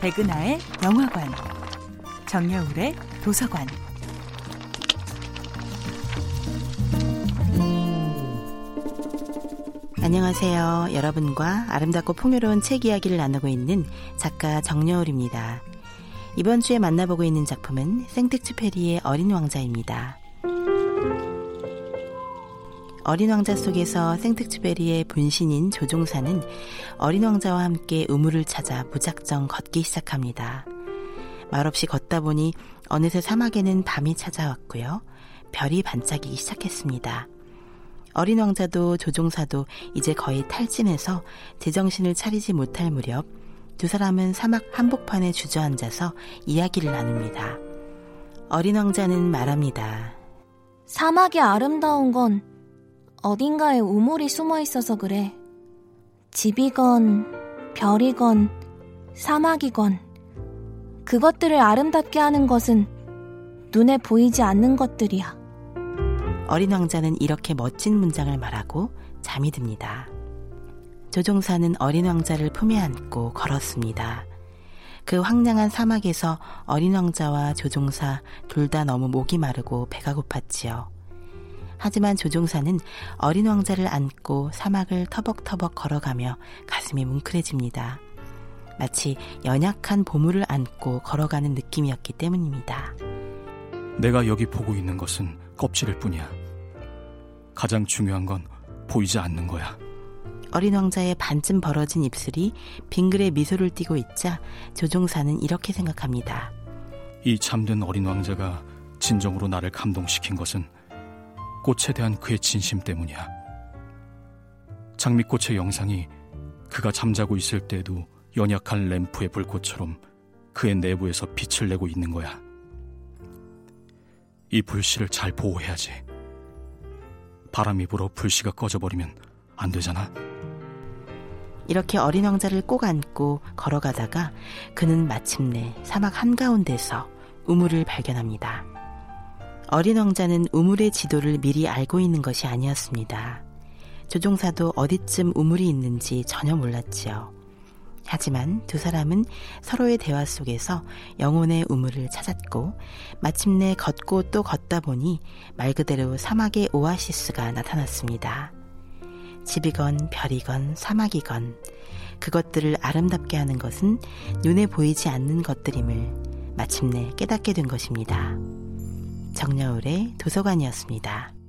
백은하의 영화관, 정여울의 도서관. 안녕하세요. 여러분과 아름답고 풍요로운 책 이야기를 나누고 있는 작가 정여울입니다. 이번 주에 만나보고 있는 작품은 생텍쥐페리의 어린 왕자입니다. 어린 왕자 속에서 생텍쥐베리의 분신인 조종사는 어린 왕자와 함께 우물을 찾아 무작정 걷기 시작합니다. 말없이 걷다 보니 어느새 사막에는 밤이 찾아왔고요. 별이 반짝이기 시작했습니다. 어린 왕자도 조종사도 이제 거의 탈진해서 제정신을 차리지 못할 무렵 두 사람은 사막 한복판에 주저앉아서 이야기를 나눕니다. 어린 왕자는 말합니다. 사막이 아름다운 건 어딘가에 우물이 숨어 있어서 그래. 집이건, 별이건, 사막이건, 그것들을 아름답게 하는 것은 눈에 보이지 않는 것들이야. 어린 왕자는 이렇게 멋진 문장을 말하고 잠이 듭니다. 조종사는 어린 왕자를 품에 안고 걸었습니다. 그 황량한 사막에서 어린 왕자와 조종사 둘 다 너무 목이 마르고 배가 고팠지요. 하지만 조종사는 어린 왕자를 안고 사막을 터벅터벅 걸어가며 가슴이 뭉클해집니다. 마치 연약한 보물을 안고 걸어가는 느낌이었기 때문입니다. 내가 여기 보고 있는 것은 껍질일 뿐이야. 가장 중요한 건 보이지 않는 거야. 어린 왕자의 반쯤 벌어진 입술이 빙글에 미소를 띠고 있자 조종사는 이렇게 생각합니다. 이 잠든 어린 왕자가 진정으로 나를 감동시킨 것은 꽃에 대한 그의 진심 때문이야. 장미꽃의 영상이 그가 잠자고 있을 때에도 연약한 램프의 불꽃처럼 그의 내부에서 빛을 내고 있는 거야. 이 불씨를 잘 보호해야지. 바람이 불어 불씨가 꺼져버리면 안 되잖아. 이렇게 어린 왕자를 꼭 안고 걸어가다가 그는 마침내 사막 한가운데서 우물을 발견합니다. 어린 왕자는 우물의 지도를 미리 알고 있는 것이 아니었습니다. 조종사도 어디쯤 우물이 있는지 전혀 몰랐지요. 하지만 두 사람은 서로의 대화 속에서 영혼의 우물을 찾았고 마침내 걷고 또 걷다 보니 말 그대로 사막의 오아시스가 나타났습니다. 집이건 별이건 사막이건 그것들을 아름답게 하는 것은 눈에 보이지 않는 것들임을 마침내 깨닫게 된 것입니다. 정여울의 도서관이었습니다.